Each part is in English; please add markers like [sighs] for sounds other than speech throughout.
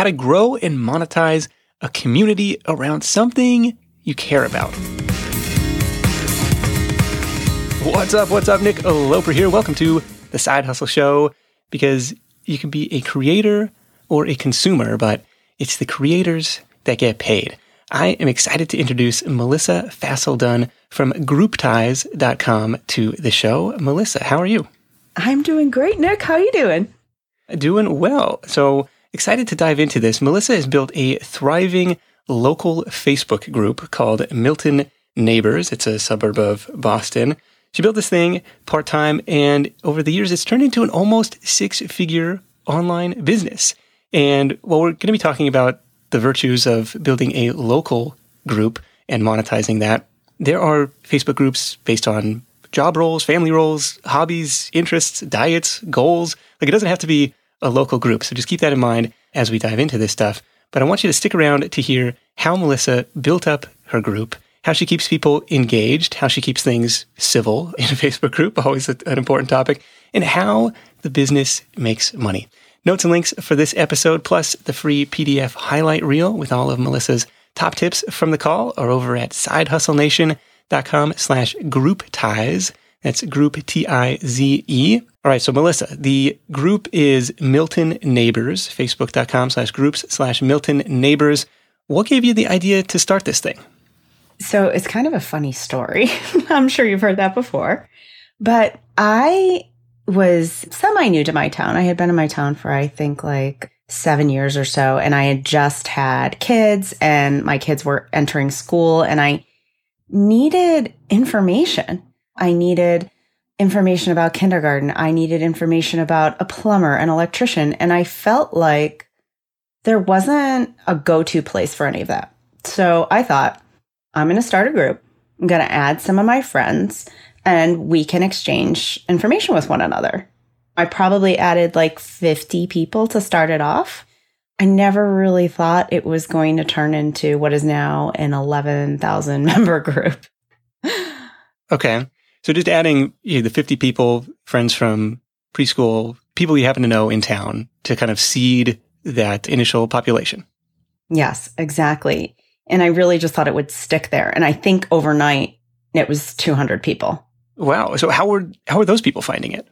how to grow and monetize a community around something you care about. What's up? What's up? Nick Loper here. Welcome to the Side Hustle Show because you can be a creator or a consumer, but it's the creators that get paid. I am excited to introduce Melissa Fassel Dunn from grouptize.com to the show. Melissa, how are you? I'm doing great, Nick. How are you doing? Doing well. So excited to dive into this. Melissa has built a thriving local Facebook group called Milton Neighbors. It's a suburb of Boston. She built this thing part time, and over the years, it's turned into an almost six figure online business. And while we're going to be talking about the virtues of building a local group and monetizing that, there are Facebook groups based on job roles, family roles, hobbies, interests, diets, goals. Like it doesn't have to be a local group. So just keep that in mind as we dive into this stuff. But I want you to stick around to hear how Melissa built up her group, how she keeps people engaged, how she keeps things civil [laughs] in a Facebook group, always an important topic, and how the business makes money. Notes and links for this episode, plus the free PDF highlight reel with all of Melissa's top tips from the call are over at sidehustlenation.com slash grouptize. That's group T I Z E. All right. So Melissa, the group is Milton Neighbors, facebook.com slash groups slash Milton Neighbors. What gave you the idea to start this thing? So it's kind of a funny story. [laughs] I'm sure you've heard that before, but I was semi new to my town. I had been in my town for, I think, like seven years or so. And I had just had kids and my kids were entering school and I needed information. I needed information about kindergarten. I needed information about a plumber, an electrician. And I felt like there wasn't a go to place for any of that. So I thought, I'm going to start a group. I'm going to add some of my friends and we can exchange information with one another. I probably added like 50 people to start it off. I never really thought it was going to turn into what is now an 11,000 [laughs] member group. okay. So just adding you know, the 50 people, friends from preschool, people you happen to know in town to kind of seed that initial population. Yes, exactly. And I really just thought it would stick there. And I think overnight it was 200 people. Wow. So how were how were those people finding it?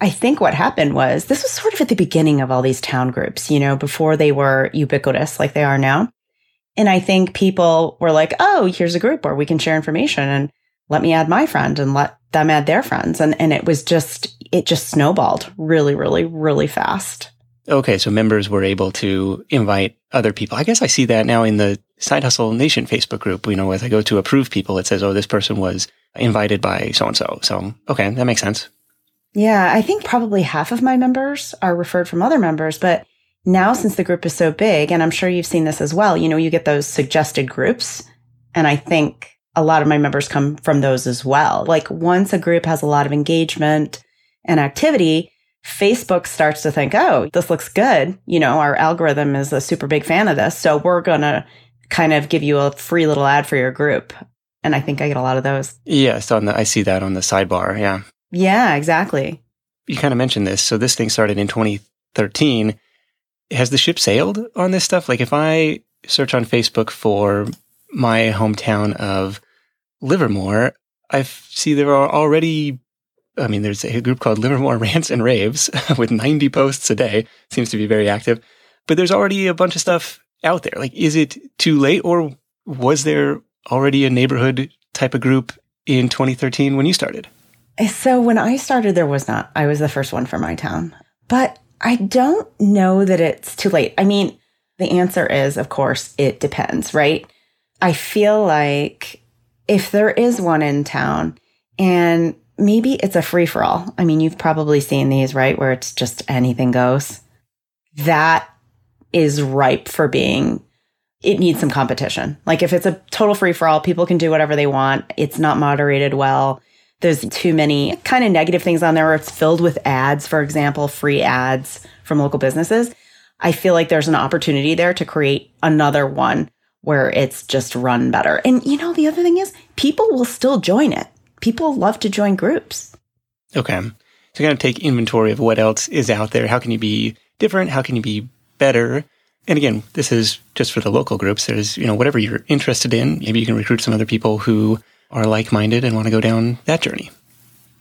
I think what happened was this was sort of at the beginning of all these town groups, you know, before they were ubiquitous like they are now. And I think people were like, "Oh, here's a group where we can share information and let me add my friend and let them add their friends." And and it was just it just snowballed really really really fast. Okay, so members were able to invite other people. I guess I see that now in the Side Hustle Nation Facebook group. You know, as I go to approve people, it says, "Oh, this person was invited by so and so." So, okay, that makes sense. Yeah, I think probably half of my members are referred from other members, but now since the group is so big, and I'm sure you've seen this as well, you know, you get those suggested groups, and I think a lot of my members come from those as well. Like once a group has a lot of engagement and activity, Facebook starts to think, oh, this looks good. You know, our algorithm is a super big fan of this. So we're going to kind of give you a free little ad for your group. And I think I get a lot of those. Yes, on the, I see that on the sidebar. Yeah. Yeah, exactly. You kind of mentioned this. So this thing started in 2013. Has the ship sailed on this stuff? Like if I search on Facebook for my hometown of Livermore, I see there are already I mean, there's a group called Livermore [laughs] Rants and Raves [laughs] with 90 posts a day. Seems to be very active. But there's already a bunch of stuff out there. Like, is it too late or was there already a neighborhood type of group in 2013 when you started? Eh, so when I started, there was not. I was the first one for my town. But I don't know that it's too late. I mean, the answer is, of course, it depends, right? I feel like if there is one in town and maybe it's a free for all. I mean, you've probably seen these, right? Where it's just anything goes. That is ripe for being, it needs some competition. Like if it's a total free for all, people can do whatever they want. It's not moderated well. There's too many kind of negative things on there where it's filled with ads, for example, free ads from local businesses. I feel like there's an opportunity there to create another one where it's just run better. And you know, the other thing is people will still join it people love to join groups. Okay. So kind of take inventory of what else is out there. How can you be different? How can you be better? And again, this is just for the local groups. There's, you know, whatever you're interested in. Maybe you can recruit some other people who are like minded and want to go down that journey.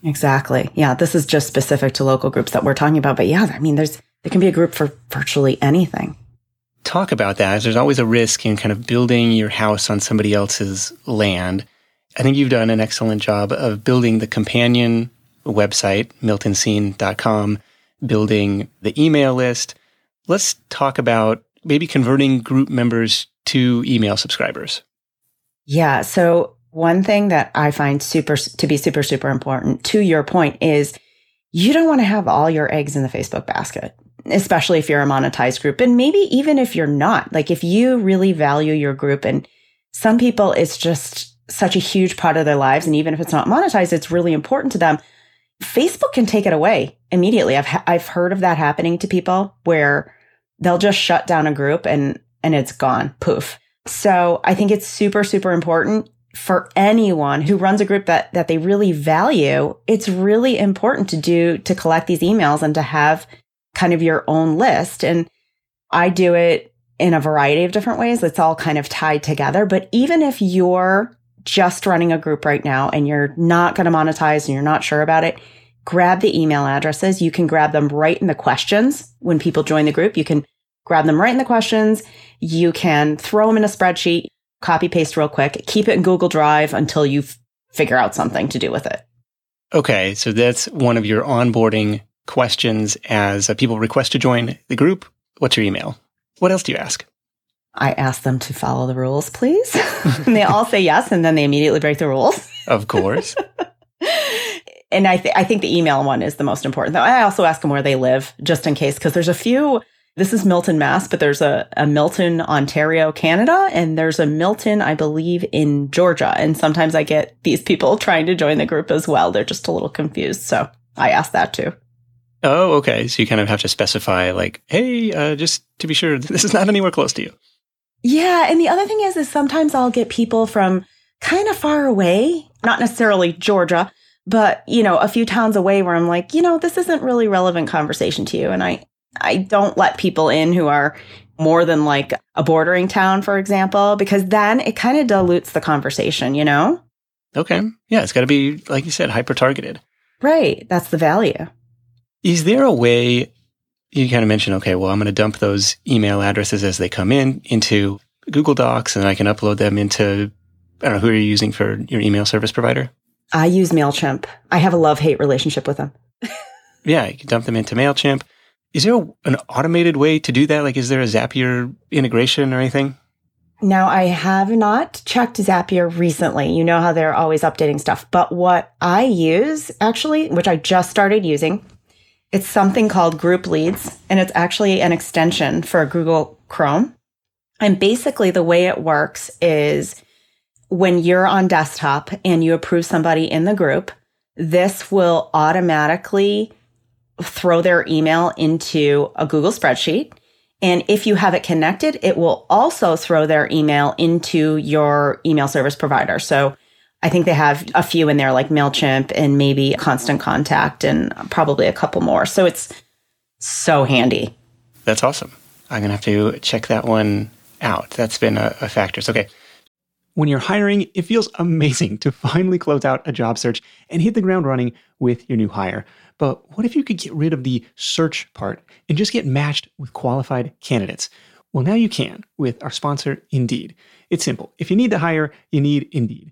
Exactly. Yeah. This is just specific to local groups that we're talking about. But yeah, I mean, there's, there can be a group for virtually anything. Talk about that. There's always a risk in kind of building your house on somebody else's land. I think you've done an excellent job of building the companion website, miltonscene.com, building the email list. Let's talk about maybe converting group members to email subscribers. Yeah. So one thing that I find super to be super, super important to your point is you don't want to have all your eggs in the Facebook basket, especially if you're a monetized group. And maybe even if you're not, like if you really value your group and some people, it's just such a huge part of their lives. And even if it's not monetized, it's really important to them. Facebook can take it away immediately. I've, I've heard of that happening to people where they'll just shut down a group and, and it's gone. Poof. So I think it's super, super important for anyone who runs a group that, that they really value. It's really important to do, to collect these emails and to have kind of your own list. And I do it in a variety of different ways. It's all kind of tied together. But even if you're just running a group right now and you're not going to monetize and you're not sure about it, grab the email addresses. You can grab them right in the questions when people join the group. You can grab them right in the questions. You can throw them in a spreadsheet, copy paste real quick, keep it in Google Drive until you figure out something to do with it. Okay. So that's one of your onboarding questions as uh, people request to join the group. What's your email? What else do you ask? I ask them to follow the rules, please. [laughs] and they all say yes, and then they immediately break the rules. Of course. [laughs] and I, th- I think the email one is the most important. Though I also ask them where they live, just in case, because there's a few. This is Milton, Mass, but there's a, a Milton, Ontario, Canada, and there's a Milton, I believe, in Georgia. And sometimes I get these people [laughs] trying to join the group as well. They're just a little confused. So I ask that too. Oh, okay. So you kind of have to specify, like, hey, uh, just to be sure, [laughs] this is not anywhere close to you. Yeah. And the other thing is, is sometimes I'll get people from kind of far away, not necessarily Georgia, but, you know, a few towns away where I'm like, you know, this isn't really relevant conversation to you. And I, I don't let people in who are more than like a bordering town, for example, because then it kind of dilutes the conversation, you know? Okay. Yeah. It's got to be, like you said, hyper targeted. Right. That's the value. Is there a way you kind of mentioned, okay, well, I'm going to dump those email addresses as they come in into Google Docs and I can upload them into, I don't know, who are you using for your email service provider? I use MailChimp. I have a love hate relationship with them. [laughs] yeah, you can dump them into MailChimp. Is there an automated way to do that? Like, is there a Zapier integration or anything? Now, I have not checked Zapier recently. You know how they're always updating stuff. But what I use actually, which I just started using, it's something called Group Leads, and it's actually an extension for Google Chrome. And basically, the way it works is when you're on desktop and you approve somebody in the group, this will automatically throw their email into a Google spreadsheet. And if you have it connected, it will also throw their email into your email service provider. So I think they have a few in there like MailChimp and maybe Constant Contact and probably a couple more. So it's so handy. That's awesome. I'm going to have to check that one out. That's been a, a factor. So, okay. When you're hiring, it feels amazing to finally close out a job search and hit the ground running with your new hire. But what if you could get rid of the search part and just get matched with qualified candidates? Well, now you can with our sponsor, Indeed. It's simple. If you need to hire, you need Indeed.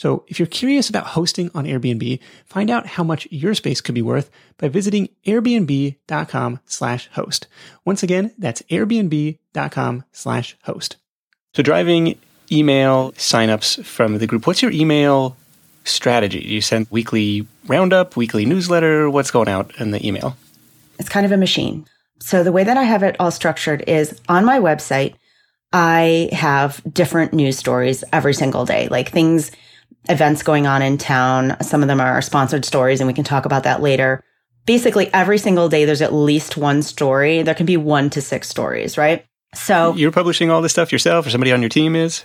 So if you're curious about hosting on Airbnb, find out how much your space could be worth by visiting airbnb.com slash host. Once again, that's airbnb.com slash host. So driving email signups from the group. What's your email strategy? Do you send weekly roundup, weekly newsletter? What's going out in the email? It's kind of a machine. So the way that I have it all structured is on my website, I have different news stories every single day, like things, events going on in town. Some of them are sponsored stories, and we can talk about that later. Basically, every single day, there's at least one story. There can be one to six stories, right? So you're publishing all this stuff yourself, or somebody on your team is?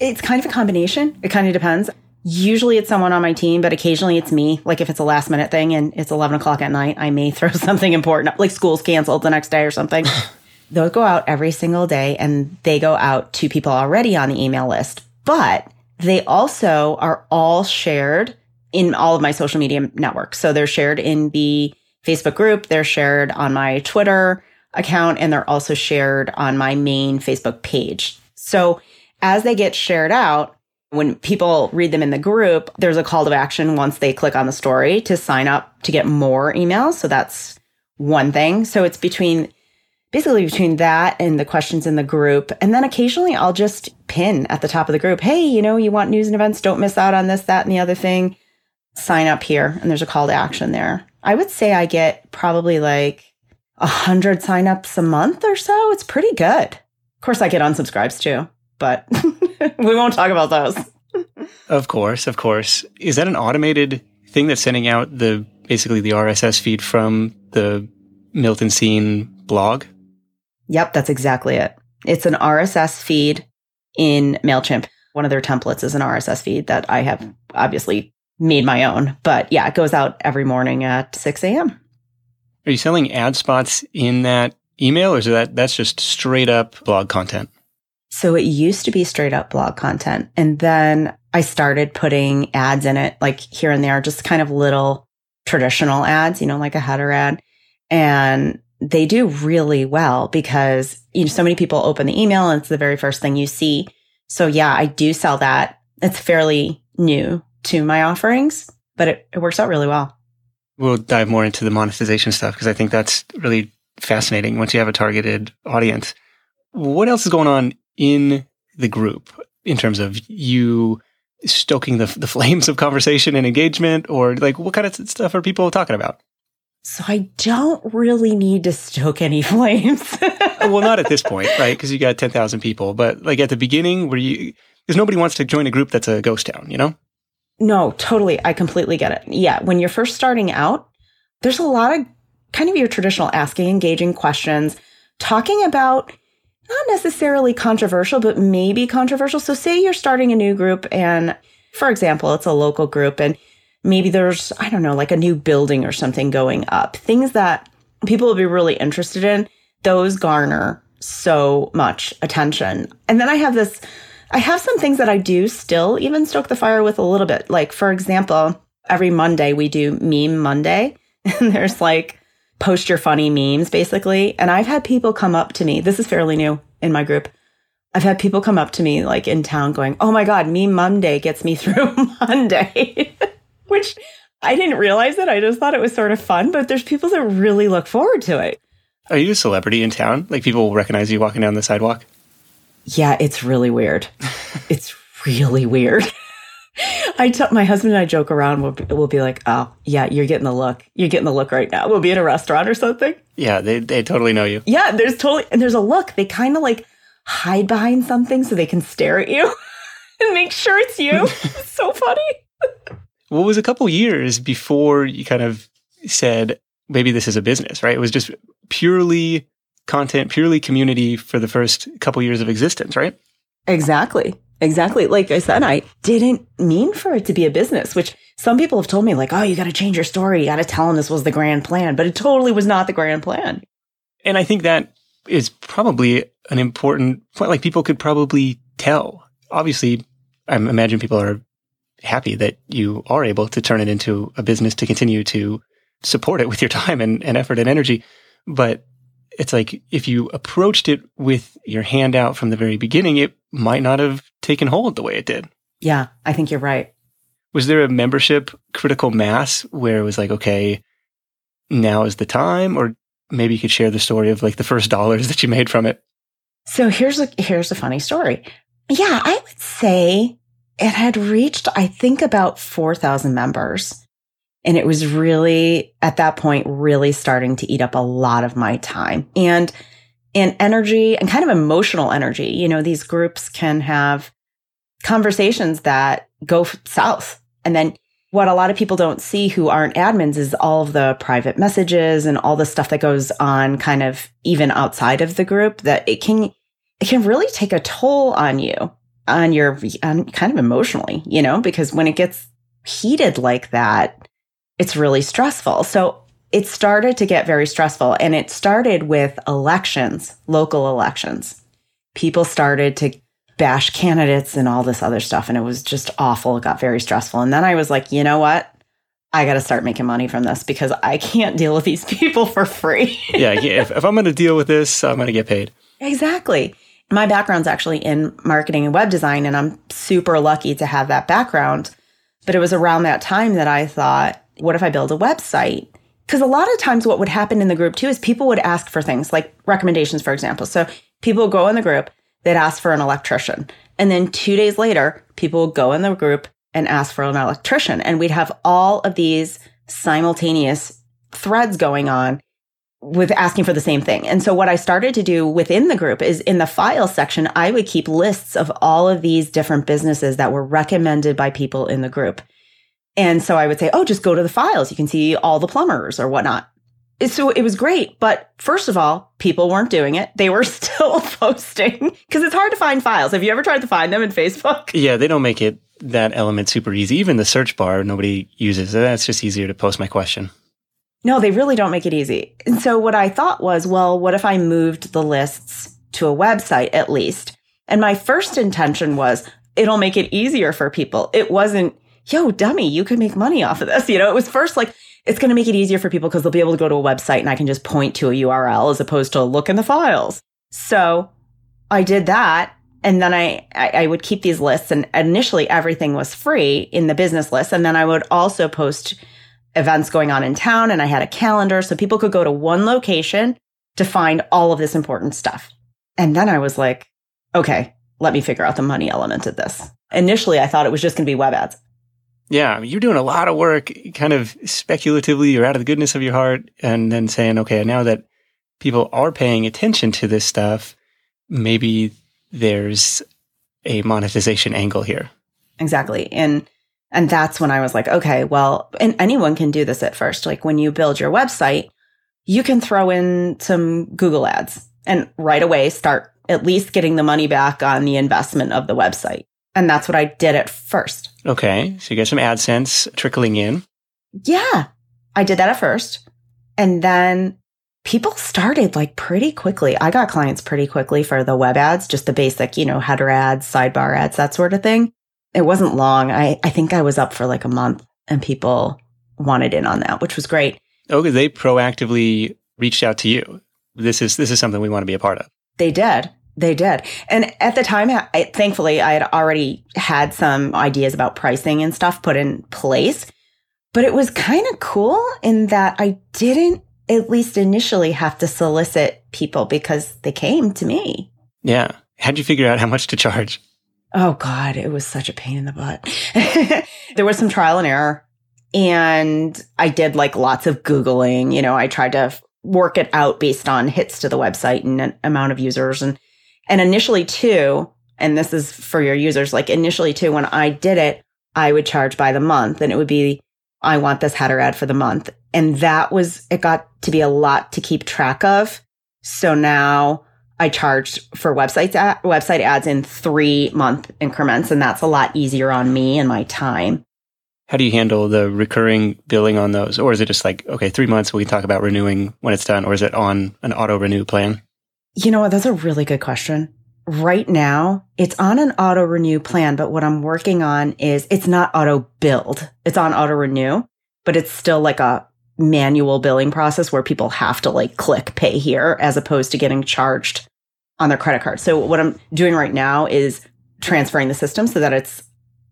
It's kind of a combination. It kind of depends. Usually it's someone on my team, but occasionally it's me. Like if it's a last minute thing and it's 11 o'clock at night, I may [laughs] throw something important up, like school's canceled the next day or something. [laughs] They'll go out every single day and they go out to people already on the email list, but they also are all shared in all of my social media networks. So they're shared in the Facebook group, they're shared on my Twitter account, and they're also shared on my main Facebook page. So as they get shared out, when people read them in the group, there's a call to action once they click on the story to sign up to get more emails. So that's one thing. So it's between basically between that and the questions in the group. And then occasionally I'll just pin at the top of the group, hey, you know, you want news and events, don't miss out on this, that, and the other thing. Sign up here. And there's a call to action there. I would say I get probably like a hundred signups a month or so. It's pretty good. Of course, I get unsubscribes too but [laughs] we won't talk about those. of course, of course. Is that an automated thing that's sending out the basically the RSS feed from the Milton Scene blog? Yep, that's exactly it. It's an RSS feed in MailChimp. One of their templates is an RSS feed that I have obviously made my own. But yeah, it goes out every morning at 6 a.m. Are you selling ad spots in that email or is that that's just straight up blog content? So it used to be straight up blog content. And then I started putting ads in it, like here and there, just kind of little traditional ads, you know, like a header ad. And they do really well because, you know, so many people open the email and it's the very first thing you see. So yeah, I do sell that. It's fairly new to my offerings, but it, it works out really well. We'll dive more into the monetization stuff because I think that's really fascinating once you have a targeted audience. What else is going on in the group in terms of you stoking the, the [laughs] flames of conversation and engagement or like what kind of stuff are people talking about so i don't really need to stoke any [laughs] flames. Uh, well not at this point right? Because you got 10,000 people. But like at the beginning where you because nobody wants to join a group that's a ghost town you know? No totally. I completely get it. Yeah when you're first starting out there's a lot of kind of your traditional asking engaging questions talking about not necessarily controversial, but maybe controversial. So, say you're starting a new group, and for example, it's a local group, and maybe there's, I don't know, like a new building or something going up, things that people will be really interested in, those garner so much attention. And then I have this, I have some things that I do still even stoke the fire with a little bit. Like, for example, every Monday we do Meme Monday, [laughs] and there's like, post your funny memes, basically. And I've had people come up to me. This is fairly new in my group. I've had people come up to me like in town going, Oh my God, Meme Monday gets me [laughs] through Monday, [laughs] [laughs] which I didn't realize it. I just thought it was sort of fun, but there's people that really look forward to it. Are you a celebrity in town? Like people will recognize you walking down the sidewalk? Yeah, it's really weird. [laughs] it's really weird. [laughs] I tell my husband and I joke around. We'll be, we'll be like, "Oh, yeah, you're getting the look. You're getting the look right now." We'll be in a restaurant or something. Yeah, they they totally know you. Yeah, there's totally and there's a look. They kind of like hide behind something so they can stare at you and make sure it's you. it's so funny. It was a couple years before you kind of said maybe this is a business, right? It was just purely content, purely community for the first couple years of existence, right? Exactly. Exactly. Like I said, I didn't mean for it to be a business, which some people have told me, like, oh, you got to change your story. You got to tell them this was the grand plan, but it totally was not the grand plan. And I think that is probably an important point. Like people could probably tell. Obviously, I imagine people are happy that you are able to turn it into a business to continue to support it with your time and, and effort and energy. But it's like if you approached it with your hand out from the very beginning, it might not have taken hold the way it did. Yeah, I think you're right. Was there a membership critical mass where it was like, okay, now is the time? Or maybe you could share the story of like the first dollars that you made from it. So here's a here's a funny story. Yeah, I would say it had reached, I think, about 4,000 members. And it was really at that point, really starting to eat up a lot of my time and, and energy and kind of emotional energy. You know, these groups can have conversations that go south. And then what a lot of people don't see who aren't admins is all of the private messages and all the stuff that goes on kind of even outside of the group that it can, it can really take a toll on you on your on kind of emotionally, you know, because when it gets heated like that, it's really stressful. So it started to get very stressful and it started with elections, local elections. People started to bash candidates and all this other stuff and it was just awful. It got very stressful. And then I was like, "You know what? I got to start making money from this because I can't deal with these [laughs] people for free." yeah, if, if I'm going to deal with this, I'm going to get paid. Exactly. My background's actually in marketing and web design, and I'm super lucky to have that background. But it was around that time that I thought, what if I build a website? Because a lot of times, what would happen in the group too is people would ask for things like recommendations, for example. So people would go in the group, they'd ask for an electrician. And then two days later, people would go in the group and ask for an electrician. And we'd have all of these simultaneous threads going on with asking for the same thing. And so what I started to do within the group is in the file section, I would keep lists of all of these different businesses that were recommended by people in the group. And so I would say, oh, just go to the files. You can see all the plumbers or whatnot. So it was great. But first of all, people weren't doing it. They were [laughs] still posting because it's hard to find files. Have you ever tried to find them in Facebook? Yeah, they don't make it that element super easy. Even the search bar, nobody uses. It. That's just easier to post my question. No, they really don't make it easy. And so what I thought was, well, what if I moved the lists to a website at least? And my first intention was it'll make it easier for people. It wasn't, yo, dummy, you can make money off of this. You know, it was first like, it's going to make it easier for people because they'll be able to go to a website and I can just point to a URL as opposed to look in the files. So I did that. And then I, I would keep these lists and initially everything was free in the business list. And then I would also post events going on in town and I had a calendar so people could go to one location to find all of this important stuff. And then I was like, okay, let me figure out the money element of this. Initially, I thought it was just going to be web ads. Yeah, you're doing a lot of work, kind of speculatively, you're out of the goodness of your heart, and then saying, okay, now that people are paying attention to this stuff, maybe there's a monetization angle here. Exactly. And and that's when I was like, okay, well, and anyone can do this at first. Like when you build your website, you can throw in some Google ads and right away start at least getting the money back on the investment of the website. And that's what I did at first. Okay. So you get some AdSense trickling in. Yeah. I did that at first. And then people started like pretty quickly. I got clients pretty quickly for the web ads, just the basic, you know, header ads, sidebar ads, that sort of thing it wasn't long. I, I think I was up for like a month and people wanted in on that, which was great. Okay, they proactively reached out to you. This is this is something we want to be a part of. They did. They did. And at the time, I, thankfully, I had already had some ideas about pricing and stuff put in place. But it was kind of cool in that I didn't, at least initially, have to solicit people because they came to me. Yeah. How'd you figure out how much to charge? Oh God, it was such a pain in the butt. [laughs] there was some trial and error. And I did like lots of Googling. You know, I tried to work it out based on hits to the website and amount of users. And, and initially too, and this is for your users, like initially too, when I did it, I would charge by the month and it would be, I want this header ad for the month. And that was, it got to be a lot to keep track of. So now I charged for websites website ads in three month increments, and that's a lot easier on me and my time. How do you handle the recurring billing on those? Or is it just like, okay, three months, we can talk about renewing when it's done? Or is it on an auto renew plan? You know what? That's a really good question. Right now, it's on an auto renew plan, but what I'm working on is it's not auto billed. It's on auto renew, but it's still like a manual billing process where people have to like click pay here as opposed to getting charged on their credit card. So what I'm doing right now is transferring the system so that it's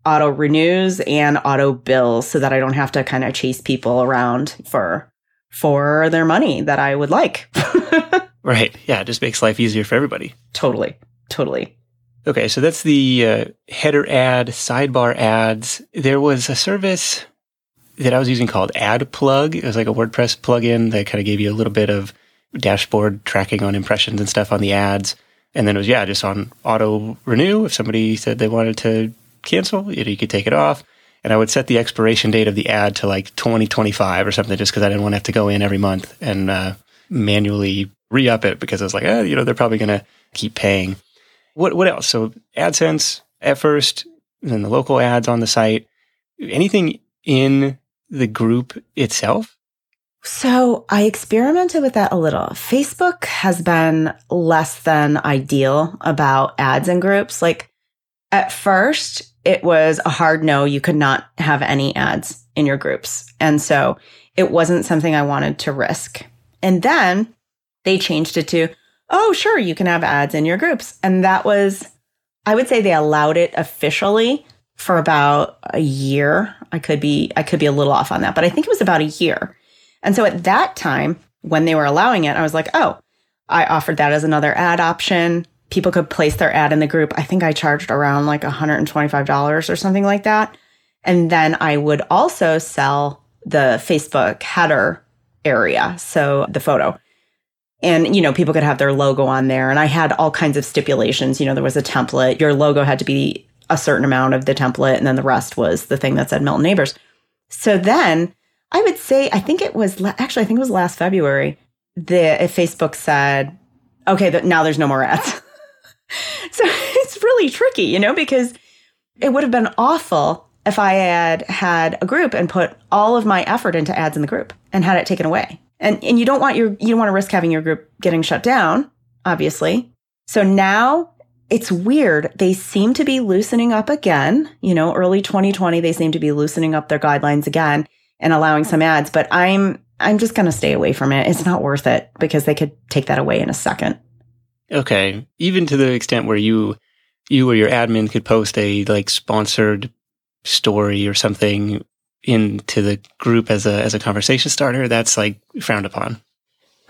auto renews and auto bills so that I don't have to kind of chase people around for for their money that I would like. [laughs] right. Yeah, it just makes life easier for everybody. Totally. Totally. Okay, so that's the uh, header ad, sidebar ads. There was a service that I was using called AdPlug. It was like a WordPress plugin that kind of gave you a little bit of dashboard tracking on impressions and stuff on the ads. And then it was, yeah, just on auto renew. If somebody said they wanted to cancel, you, could take it off. And I would set the expiration date of the ad to like 2025 or something just because I didn't want to have to go in every month and uh, manually re up it because I was like, eh, you know, they're probably going to keep paying. What, what else? So AdSense at first, then the local ads on the site. Anything in the group itself? So I experimented with that a little. Facebook has been less than ideal about ads in groups. Like at first, it was a hard no. You could not have any ads in your groups. And so it wasn't something I wanted to risk. And then they changed it to, oh, sure, you can have ads in your groups. And that was, I would say they allowed it officially for about a year. I could be I could be a little off on that, but I think it was about a year. And so at that time, when they were allowing it, I was like, "Oh, I offered that as another ad option. People could place their ad in the group. I think I charged around like $125 or something like that. And then I would also sell the Facebook header area, so the photo. And, you know, people could have their logo on there. And I had all kinds of stipulations. You know, there was a template. Your logo had to be a certain amount of the template, and then the rest was the thing that said Milton Neighbors. So then I would say, I think it was actually, I think it was last February. The Facebook said, "Okay, now there's no more ads." [laughs] so [laughs] it's really tricky, you know, because it would have been awful if I had had a group and put all of my effort into ads in the group and had it taken away. And and you don't want your you don't want to risk having your group getting shut down, obviously. So now it's weird. They seem to be loosening up again. You know, early 2020, they seem to be loosening up their guidelines again and allowing some ads, but I'm I'm just going to stay away from it. It's not worth it because they could take that away in a second. Okay, even to the extent where you you or your admin could post a like sponsored story or something into the group as a as a conversation starter, that's like frowned upon.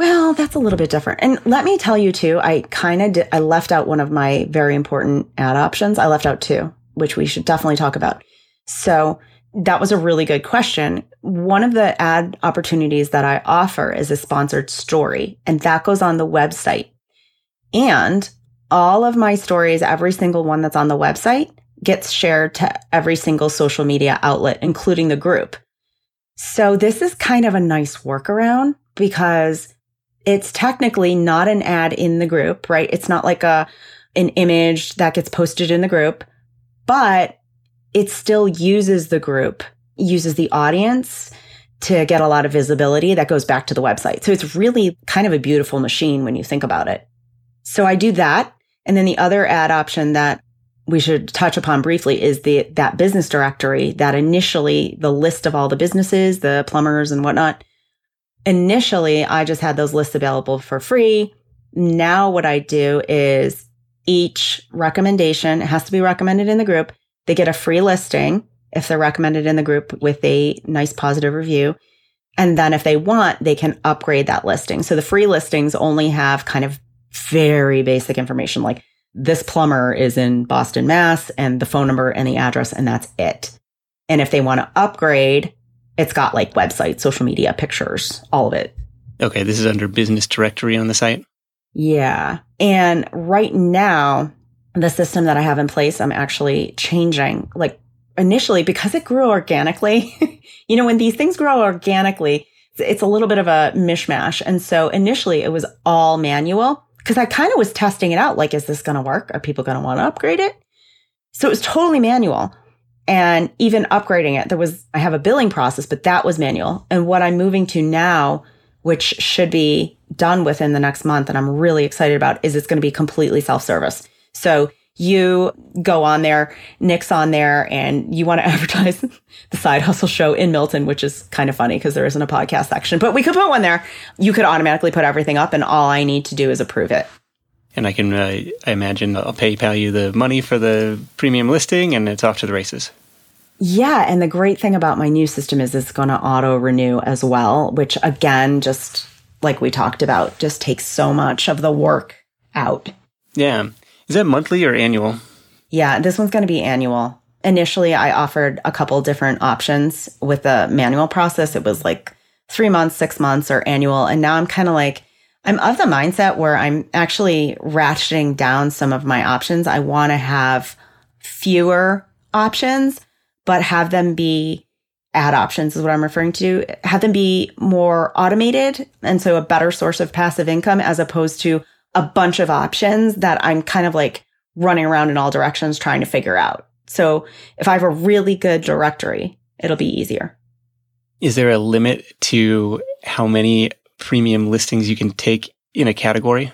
Well, that's a little bit different. And let me tell you too, I kind of I left out one of my very important ad options. I left out two, which we should definitely talk about. So that was a really good question. One of the ad opportunities that I offer is a sponsored story, and that goes on the website. And all of my stories, every single one that's on the website, gets shared to every single social media outlet, including the group. So this is kind of a nice workaround because it's technically not an ad in the group, right? It's not like a an image that gets posted in the group, but it still uses the group, uses the audience to get a lot of visibility that goes back to the website. So it's really kind of a beautiful machine when you think about it. So I do that. And then the other ad option that we should touch upon briefly is the that business directory that initially the list of all the businesses, the plumbers and whatnot initially I just had those lists available for free. Now what I do is each recommendation has to be recommended in the group. They get a free listing if they're recommended in the group with a nice positive review. And then if they want, they can upgrade that listing. So the free listings only have kind of very basic information like this plumber is in Boston, Mass, and the phone number and the address, and that's it. And if they want to upgrade, it's got like website, social media, pictures, all of it. Okay, this is under business directory on the site. Yeah. And right now, the system that I have in place, I'm actually changing. Like initially, because it grew organically, [laughs] you know, when these things grow organically, it's a little bit of a mishmash. And so initially it was all manual because I kind of was testing it out. Like, is this going to work? Are people going to want to upgrade it? So it was totally manual. And even upgrading it, there was, I have a billing process, but that was manual. And what I'm moving to now, which should be done within the next month, and I'm really excited about, is it's going to be completely self service. So you go on there, Nick's on there, and you want to [laughs] advertise the side hustle show in Milton, which is kind of funny because there isn't a podcast section, but we could put one there. You could automatically put everything up, and all I need to do is approve it. And I can, uh, I imagine, I'll PayPal you the money for the premium listing, and it's off to the races. Yeah, and the great thing about my new system is it's going to auto renew as well, which again, just like we talked about, just takes so much of the work out. Yeah. Is that monthly or annual? Yeah, this one's going to be annual. Initially, I offered a couple different options with the manual process. It was like three months, six months, or annual. And now I'm kind of like, I'm of the mindset where I'm actually ratcheting down some of my options. I want to have fewer options, but have them be ad options is what I'm referring to. Have them be more automated. And so a better source of passive income as opposed to a bunch of options that I'm kind of like running around in all directions trying to figure out. So if I have a really good directory, it'll be easier. Is there a limit to how many premium listings you can take in a category?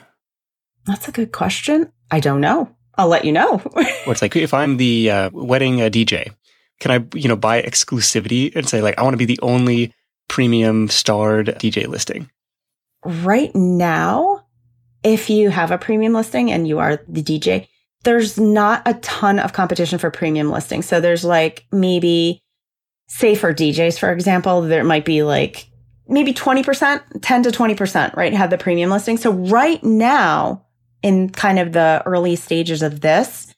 That's a good question. I don't know. I'll let you know. [laughs] well, it's like if I'm the uh, wedding uh, DJ, can I, you know, buy exclusivity and say like I want to be the only premium starred DJ listing? Right now, if you have a premium listing and you are the DJ, there's not a ton of competition for premium listings. So there's like maybe, say for DJs, for example, there might be like maybe 20%, 10 to 20%, right? Have the premium listing. So right now, in kind of the early stages of this,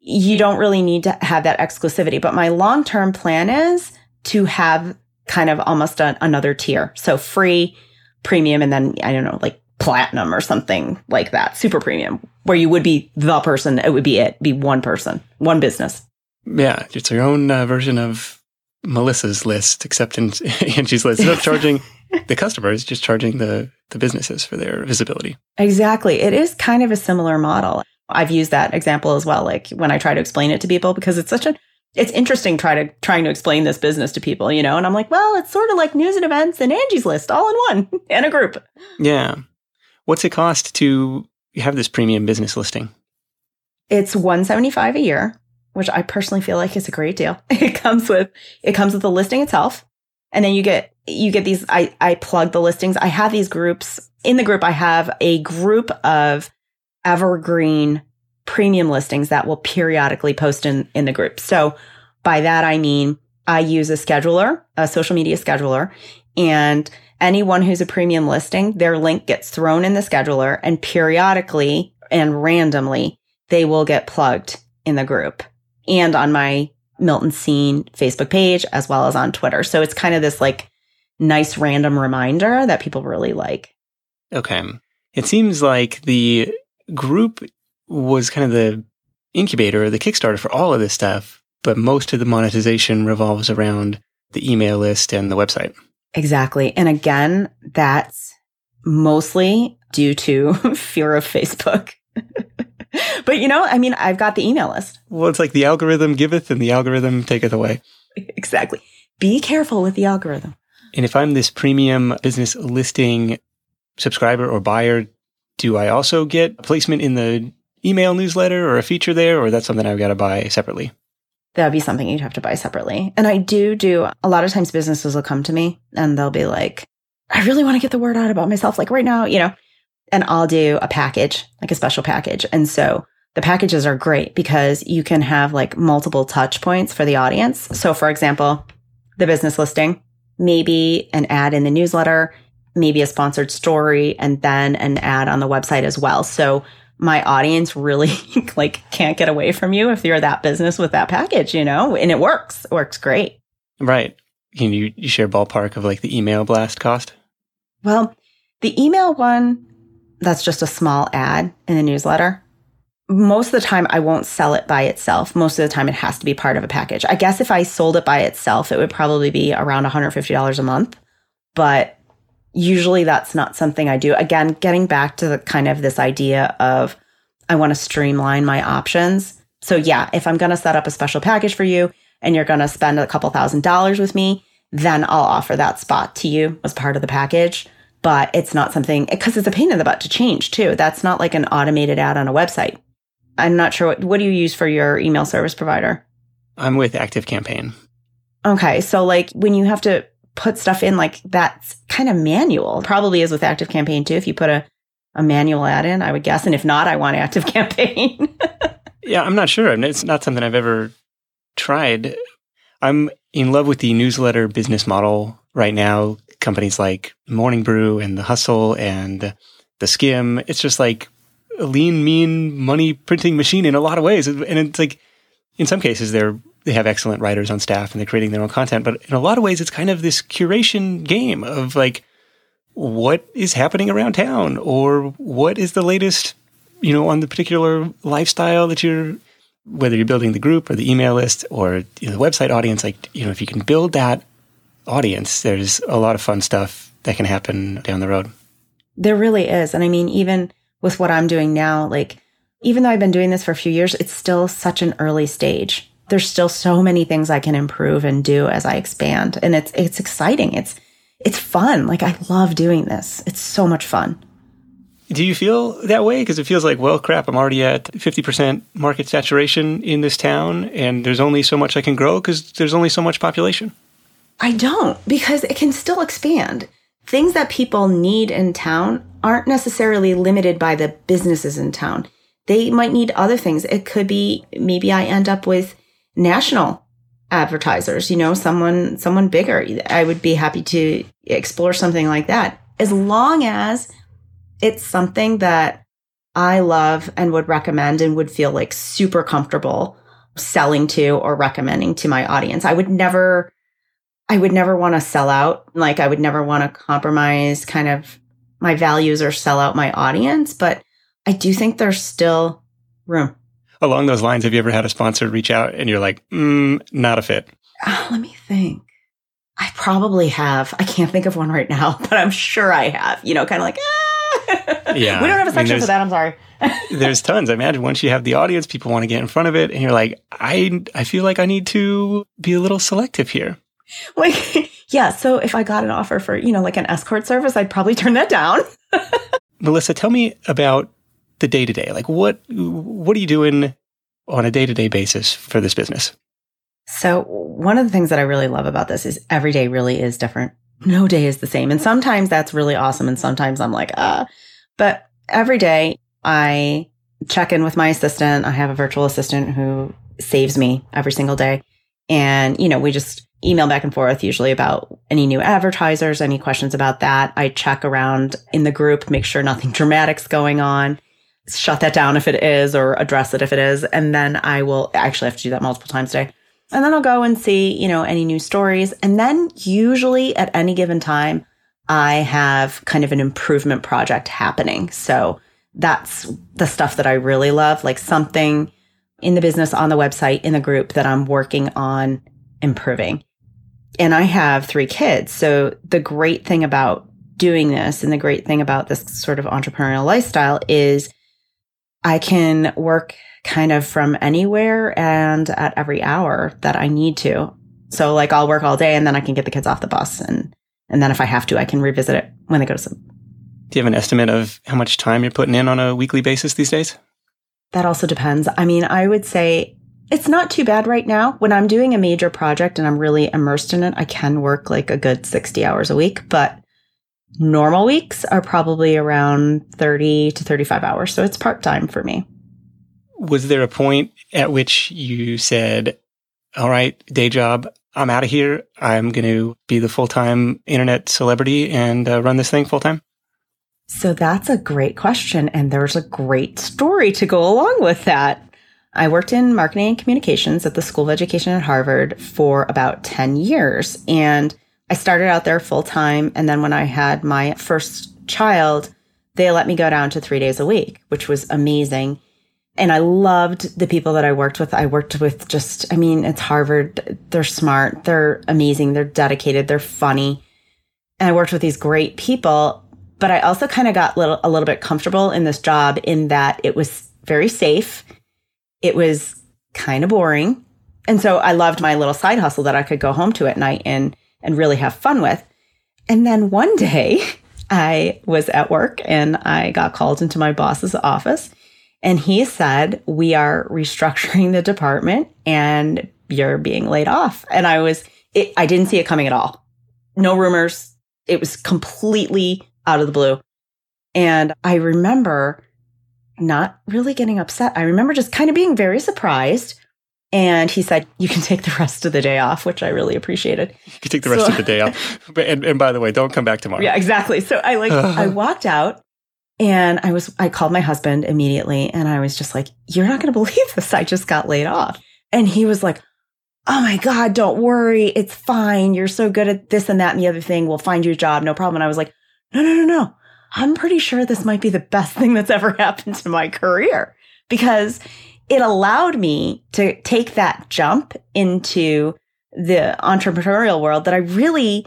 you don't really need to have that exclusivity. But my long term plan is to have kind of almost a, another tier. So free, premium, and then I don't know, like platinum or something like that, super premium, where you would be the person. It would be it, be one person, one business. Yeah, it's your own uh, version of Melissa's list, except in [laughs] Angie's list. Instead [laughs] of charging the customers, just charging the the businesses for their visibility. Exactly. It is kind of a similar model. I've used that example as well, like when I try to explain it to people, because it's such a it's interesting try to trying to explain this business to people, you know. And I'm like, well, it's sort of like news and events and Angie's list all in one [laughs] in a group. Yeah. What's it cost to have this premium business listing? It's 175 a year, which I personally feel like is a great deal. [laughs] It comes with it comes with the listing itself. And then you get you get these I I plug the listings. I have these groups. In the group I have a group of evergreen premium listings that will periodically post in in the group. So by that I mean I use a scheduler, a social media scheduler, and anyone who's a premium listing, their link gets thrown in the scheduler and periodically and randomly they will get plugged in the group and on my Milton Scene Facebook page as well as on Twitter. So it's kind of this like nice random reminder that people really like. Okay. It seems like the group was kind of the incubator, the Kickstarter for all of this stuff, but most of the monetization revolves around the email list and the website. Exactly. And again, that's mostly due to [laughs] fear of Facebook. [laughs] [laughs] but you know, I mean, I've got the email list. Well, it's like the algorithm giveth and the algorithm taketh away. Exactly. Be careful with the algorithm. And if I'm this premium business listing subscriber or buyer, do I also get a placement in the email newsletter or a feature there, or that's something I've got to buy separately? That'd be something you'd have to buy separately. And I do do a lot of times businesses will come to me and they'll be like, I really want to get the word out about myself, like right now, you know, and I'll do a package, like a special package. And so the packages are great because you can have like multiple touch points for the audience. So, for example, the business listing, maybe an ad in the newsletter, maybe a sponsored story, and then an ad on the website as well. So, my audience really [laughs] like can't get away from you if you're that business with that package, you know, and it works, it works great. Right. Can you, you share ballpark of like the email blast cost? Well, the email one, that's just a small ad in the newsletter. Most of the time, I won't sell it by itself. Most of the time, it has to be part of a package. I guess if I sold it by itself, it would probably be around $150 a month. But usually that's not something I do. Again, getting back to the kind of this idea of I want to streamline my options. So, yeah, if I'm going to set up a special package for you and you're going to spend a couple thousand dollars with me, then I'll offer that spot to you as part of the package. But it's not something because it's a pain in the butt to change too. That's not like an automated ad on a website. I'm not sure what, what do you use for your email service provider? I'm with Active Campaign. Okay. So, like when you have to put stuff in like that's kind of manual. Probably is with Active Campaign too. If you put a, a manual ad in, I would guess. And if not, I want [laughs] Active Campaign. yeah, I'm not sure. It's not something I've ever tried. I'm in love with the newsletter business model right now. Companies like Morning Brew and The Hustle and The Skimm. It's just like a lean, mean money printing machine in a lot of ways. And it's like, in some cases, they're they have excellent writers on staff and they're creating their own content. But in a lot of ways, it's kind of this curation game of like, what is happening around town or what is the latest, you know, on the particular lifestyle that you're, whether you're building the group or the email list or you know, the website audience, like, you know, if you can build that audience, there's a lot of fun stuff that can happen down the road. There really is. And I mean, even with what I'm doing now, like, even though I've been doing this for a few years, it's still such an early stage there's still so many things I can improve and do as I expand. And it's it's exciting. It's it's fun. Like I love doing this. It's so much fun. Do you feel that way? Because it feels like, well, crap, I'm already at 50% market saturation in this town, and there's only so much I can grow because there's only so much population. I don't, because it can still expand. Things that people need in town aren't necessarily limited by the businesses in town. They might need other things. It could be maybe I end up with national advertisers, you know, someone, someone bigger. I would be happy to explore something like that as long as it's something that I love and would recommend and would feel like super comfortable selling to or recommending to my audience. I would never, I would never want to sell out. Like I would never want to compromise kind of my values or sell out my audience, but I do think there's still room along those lines, have you ever had a sponsor reach out and you're like, mm, not a fit? Uh, let me think. I probably have. I can't think of one right now, [laughs] but I'm sure I have. You know, kind of like, ah. yeah. [laughs] we don't have a section I mean, for that. I'm sorry. [laughs] there's tons. I imagine once you have the audience, people want to get in front of it, and you're like, I, I feel like I need to be a little selective here. [laughs] Like, yeah. So if I got an offer for, you know, like an escort service, I'd probably turn that down. [laughs] Melissa, tell me about the day to day? Like what what are you doing on a day to day basis for this business? So one of the things that I really love about this is every day really is different. No day is the same. And sometimes that's really awesome. And sometimes I'm like, ah, but every day I check in with my assistant. I have a virtual assistant who saves me every single day. And, you know, we just email back and forth usually about any new advertisers, any questions about that. I check around in the group, make sure nothing [laughs] dramatic's going on shut that down if it is or address it if it is. And then I will actually have to do that multiple times a day. And then I'll go and see, you know, any new stories. And then usually at any given time, I have kind of an improvement project happening. So that's the stuff that I really love, like something in the business, on the website, in the group that I'm working on improving. And I have three kids. So the great thing about doing this and the great thing about this sort of entrepreneurial lifestyle is I can work kind of from anywhere and at every hour that I need to. So like I'll work all day and then I can get the kids off the bus and and then if I have to, I can revisit it when they go to sleep. Do you have an estimate of how much time you're putting in on a weekly basis these days? That also depends. I mean, I would say it's not too bad right now. When I'm doing a major project and I'm really immersed in it, I can work like a good 60 hours a week, but normal weeks are probably around 30 to 35 hours. So it's part time for me. Was there a point at which you said, all right, day job, I'm out of here. I'm going to be the full time internet celebrity and uh, run this thing full time? So that's a great question. And there's a great story to go along with that. I worked in marketing and communications at the School of Education at Harvard for about 10 years. And I started out there full time. And then when I had my first child, they let me go down to three days a week, which was amazing. And I loved the people that I worked with. I worked with just, I mean, it's Harvard. They're smart. They're amazing. They're dedicated. They're funny. And I worked with these great people. But I also kind of got little, a little bit comfortable in this job in that it was very safe. It was kind of boring. And so I loved my little side hustle that I could go home to at night and, and really have fun with. And then one day [laughs] I was at work and I got called into my boss's office and he said, We are restructuring the department and you're being laid off. And I was, it, I didn't see it coming at all. No rumors. It was completely out of the blue. And I remember not really getting upset. I remember just kind of being very surprised. And he said, You can take the rest of the day off, which I really appreciated. You can take the rest so, of the day off. And, and by the way, don't come back tomorrow. Yeah, exactly. So I like, [sighs] I walked out and I was, I called my husband immediately and I was just like, you're not going [laughs] to believe this. I just got laid off. And he was like, Oh my God, don't worry. It's fine. You're so good at this and that and the other thing. We'll find you a job. No problem. And I was like, no, no, no, no. I'm pretty sure this might be the best thing that's ever [laughs] happened to my career because it allowed me to take that jump into the entrepreneurial world that I really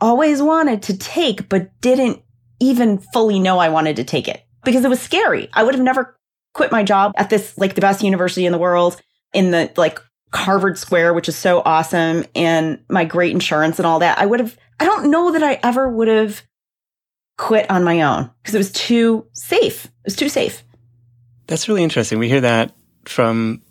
always wanted to take, but didn't even fully know I wanted to take it because it was scary. I would have never quit my job at this, like the best university in the world in the like Harvard Square, which is so awesome, and my great insurance and all that. I would have, I don't know that I ever would have quit on my own because it was too safe. It was too safe. That's really interesting. We hear that from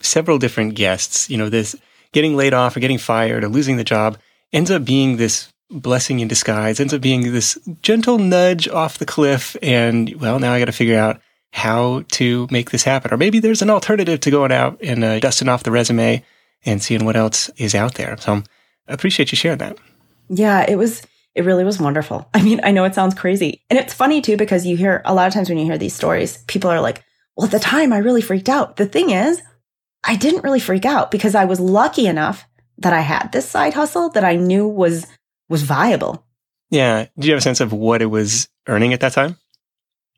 several different guests. You know, this getting laid off or getting fired or losing the job ends up being this blessing in disguise, ends up being this gentle nudge off the cliff. And well, now I got to figure out how to make this happen. Or maybe there's an alternative to going out and uh, dusting off the resume and seeing what else is out there. So I appreciate you sharing that. Yeah, it was, it really was wonderful. [laughs] I mean, I know it sounds crazy. And it's funny too, because you hear a lot of times when you hear these stories, people are like, well, at the time I really freaked out. The thing is, I didn't really freak out because I was lucky enough that I had this side hustle that I knew was was viable. Yeah. Do you have a sense of what it was earning at that time?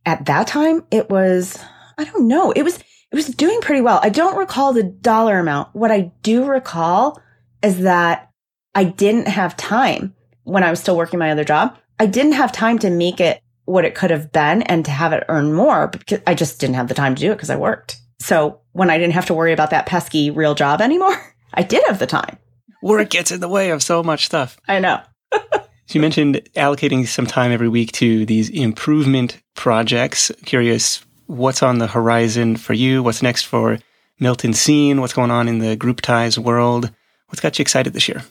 At that time, it was I don't know. It was it was doing pretty well. I don't recall the dollar amount. What I do recall is that I didn't have time when I was still working my other job. I didn't have time to make it what it could have been and to have it earn more because I just didn't have the time to do it because I worked. So when I didn't have to worry about that pesky real job anymore, [laughs] I did have the time. Work gets in the way of so much stuff. [laughs] I know. so you mentioned allocating some time every week to these improvement projects. Curious what's on the horizon for you? What's next for Milton Scene? What's going on in the grouptize world? What's got you excited this year?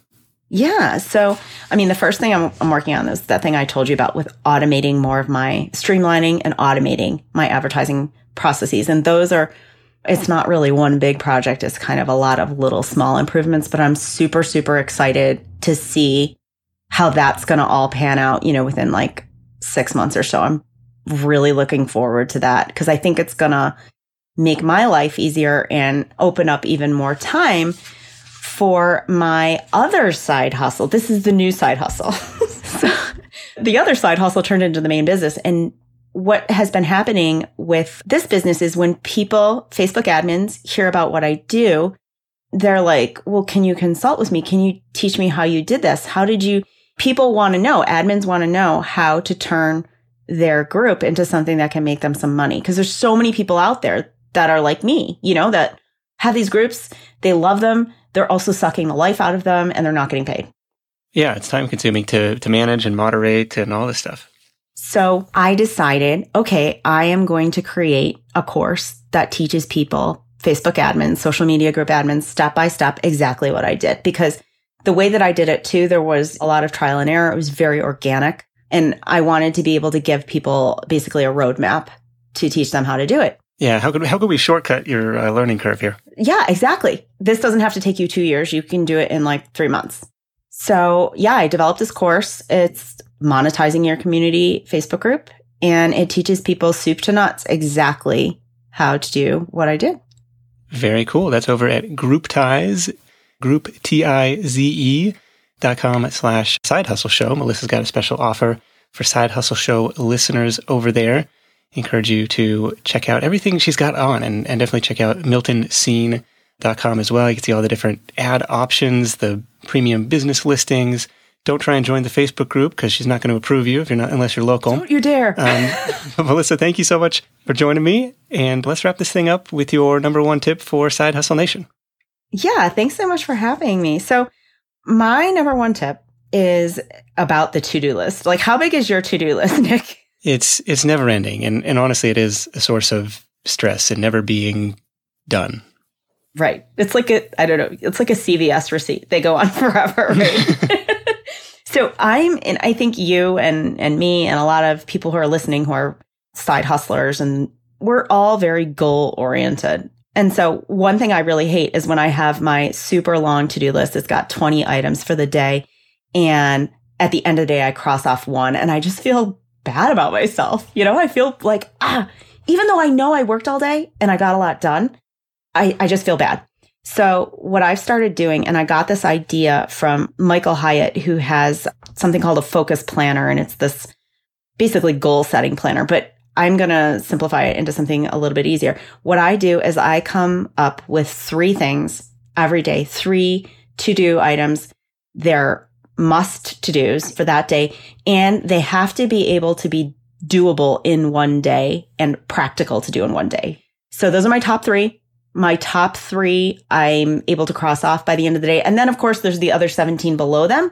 Yeah. So, I mean, the first thing I'm, I'm, working on is that thing I told you about with automating more of my streamlining and automating my advertising processes. And those are, it's not really one big project. It's kind of a lot of little small improvements, but I'm super, super excited to see how that's going to all pan out, you know, within like six months or so. I'm really looking forward to that because I think it's going to make my life easier and open up even more time for my other side hustle. This is the new side hustle. [laughs] so the other side hustle turned into the main business. And what has been happening with this business is when people, Facebook admins, hear about what I do, they're like, well, can you consult with me? Can you teach me how you did this? How did you? People want to know, admins want to know how to turn their group into something that can make them some money. Cause there's so many people out there that are like me, you know, that have these groups. They love them they're also sucking the life out of them and they're not getting paid. Yeah, it's time consuming to to manage and moderate and all this stuff. So I decided, okay, I am going to create a course that teaches people, Facebook admins, social media group admins, step by step, exactly what I did. Because the way that I did it too, there was a lot of trial and error. It was very organic. And I wanted to be able to give people basically a roadmap to teach them how to do it. Yeah, how could how could we shortcut your uh, learning curve here? Yeah, exactly. This doesn't have to take you 2 years. You can do it in like 3 months. So, yeah, I developed this course. It's monetizing your community Facebook group and it teaches people soup to nuts exactly how to do what I did. Very cool. That's over at Grouptize, group T-I-Z-E dot com slash side hustle show. Melissa's got a special offer for side hustle show listeners over there. Encourage you to check out everything she's got on and, and definitely check out miltonscene.com as well. You can see all the different ad options, the premium business listings. Don't try and join the Facebook group because she's not going to approve you if you're not, unless you're local. Don't you dare. Um, [laughs] Melissa, thank you so much for joining me. And let's wrap this thing up with your number one tip for Side Hustle Nation. Yeah, thanks so much for having me. So, my number one tip is about the to do list. Like, how big is your to do list, [laughs] Nick? It's it's never ending, and and honestly, it is a source of stress and never being done. Right. It's like a I don't know. It's like a CVS receipt. They go on [laughs] forever. Right. [laughs] so I'm, and I think you and and me and a lot of people who are listening who are side hustlers, and we're all very goal oriented. And so one thing I really hate is when I have my super long to do list. It's got 20 items for the day. And at the end of the day, I cross off one and I just feel bad about myself. You know, I feel like, ah, even though I know I worked all day and I got a lot done, I, I just feel bad. So what I've started doing, and I got this idea from Michael Hyatt, who has something called a focus planner. And it's this basically goal setting planner, but I'm going to simplify it into something a little bit easier. What I do is I come up with three things every day, three to do items. They're must to dos for that day, and they have to be able to be doable in one day and practical to do in one day. So those are my top three. My top three, I'm able to cross off by the end of the day. And then, of course, there's the other 17 below them.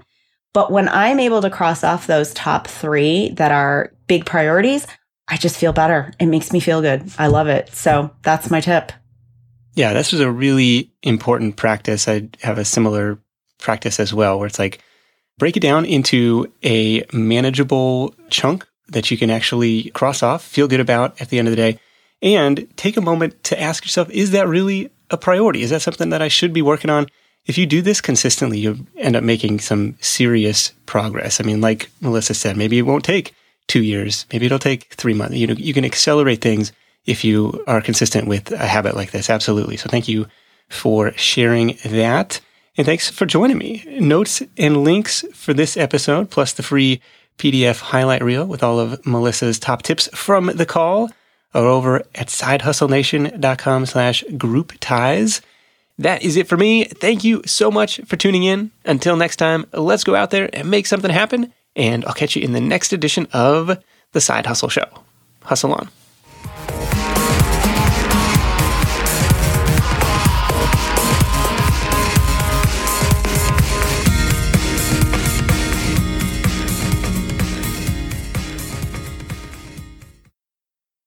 But when I'm able to cross off those top three that are big priorities, I just feel better. It makes me feel good. I love it. So that's my tip. Yeah, this was a really important practice. I have a similar practice as well, where it's like break it down into a manageable chunk that you can actually cross off, feel good about at the end of the day, and take a moment to ask yourself, is that really a priority? Is that something that I should be working on? If you do this consistently, you end up making some serious progress. I mean, like Melissa said, maybe it won't take two years. Maybe it'll take three months. You know, you can accelerate things if you are consistent with a habit like this. Absolutely. So thank you for sharing that. And thanks for joining me. Notes and links for this episode, plus the free PDF highlight reel with all of Melissa's top tips from the call are over at sidehustlenation.com slash grouptize. That is it for me. Thank you so much for tuning in. Until next time, let's go out there and make something happen and I'll catch you in the next edition of The Side Hustle Show. Hustle on.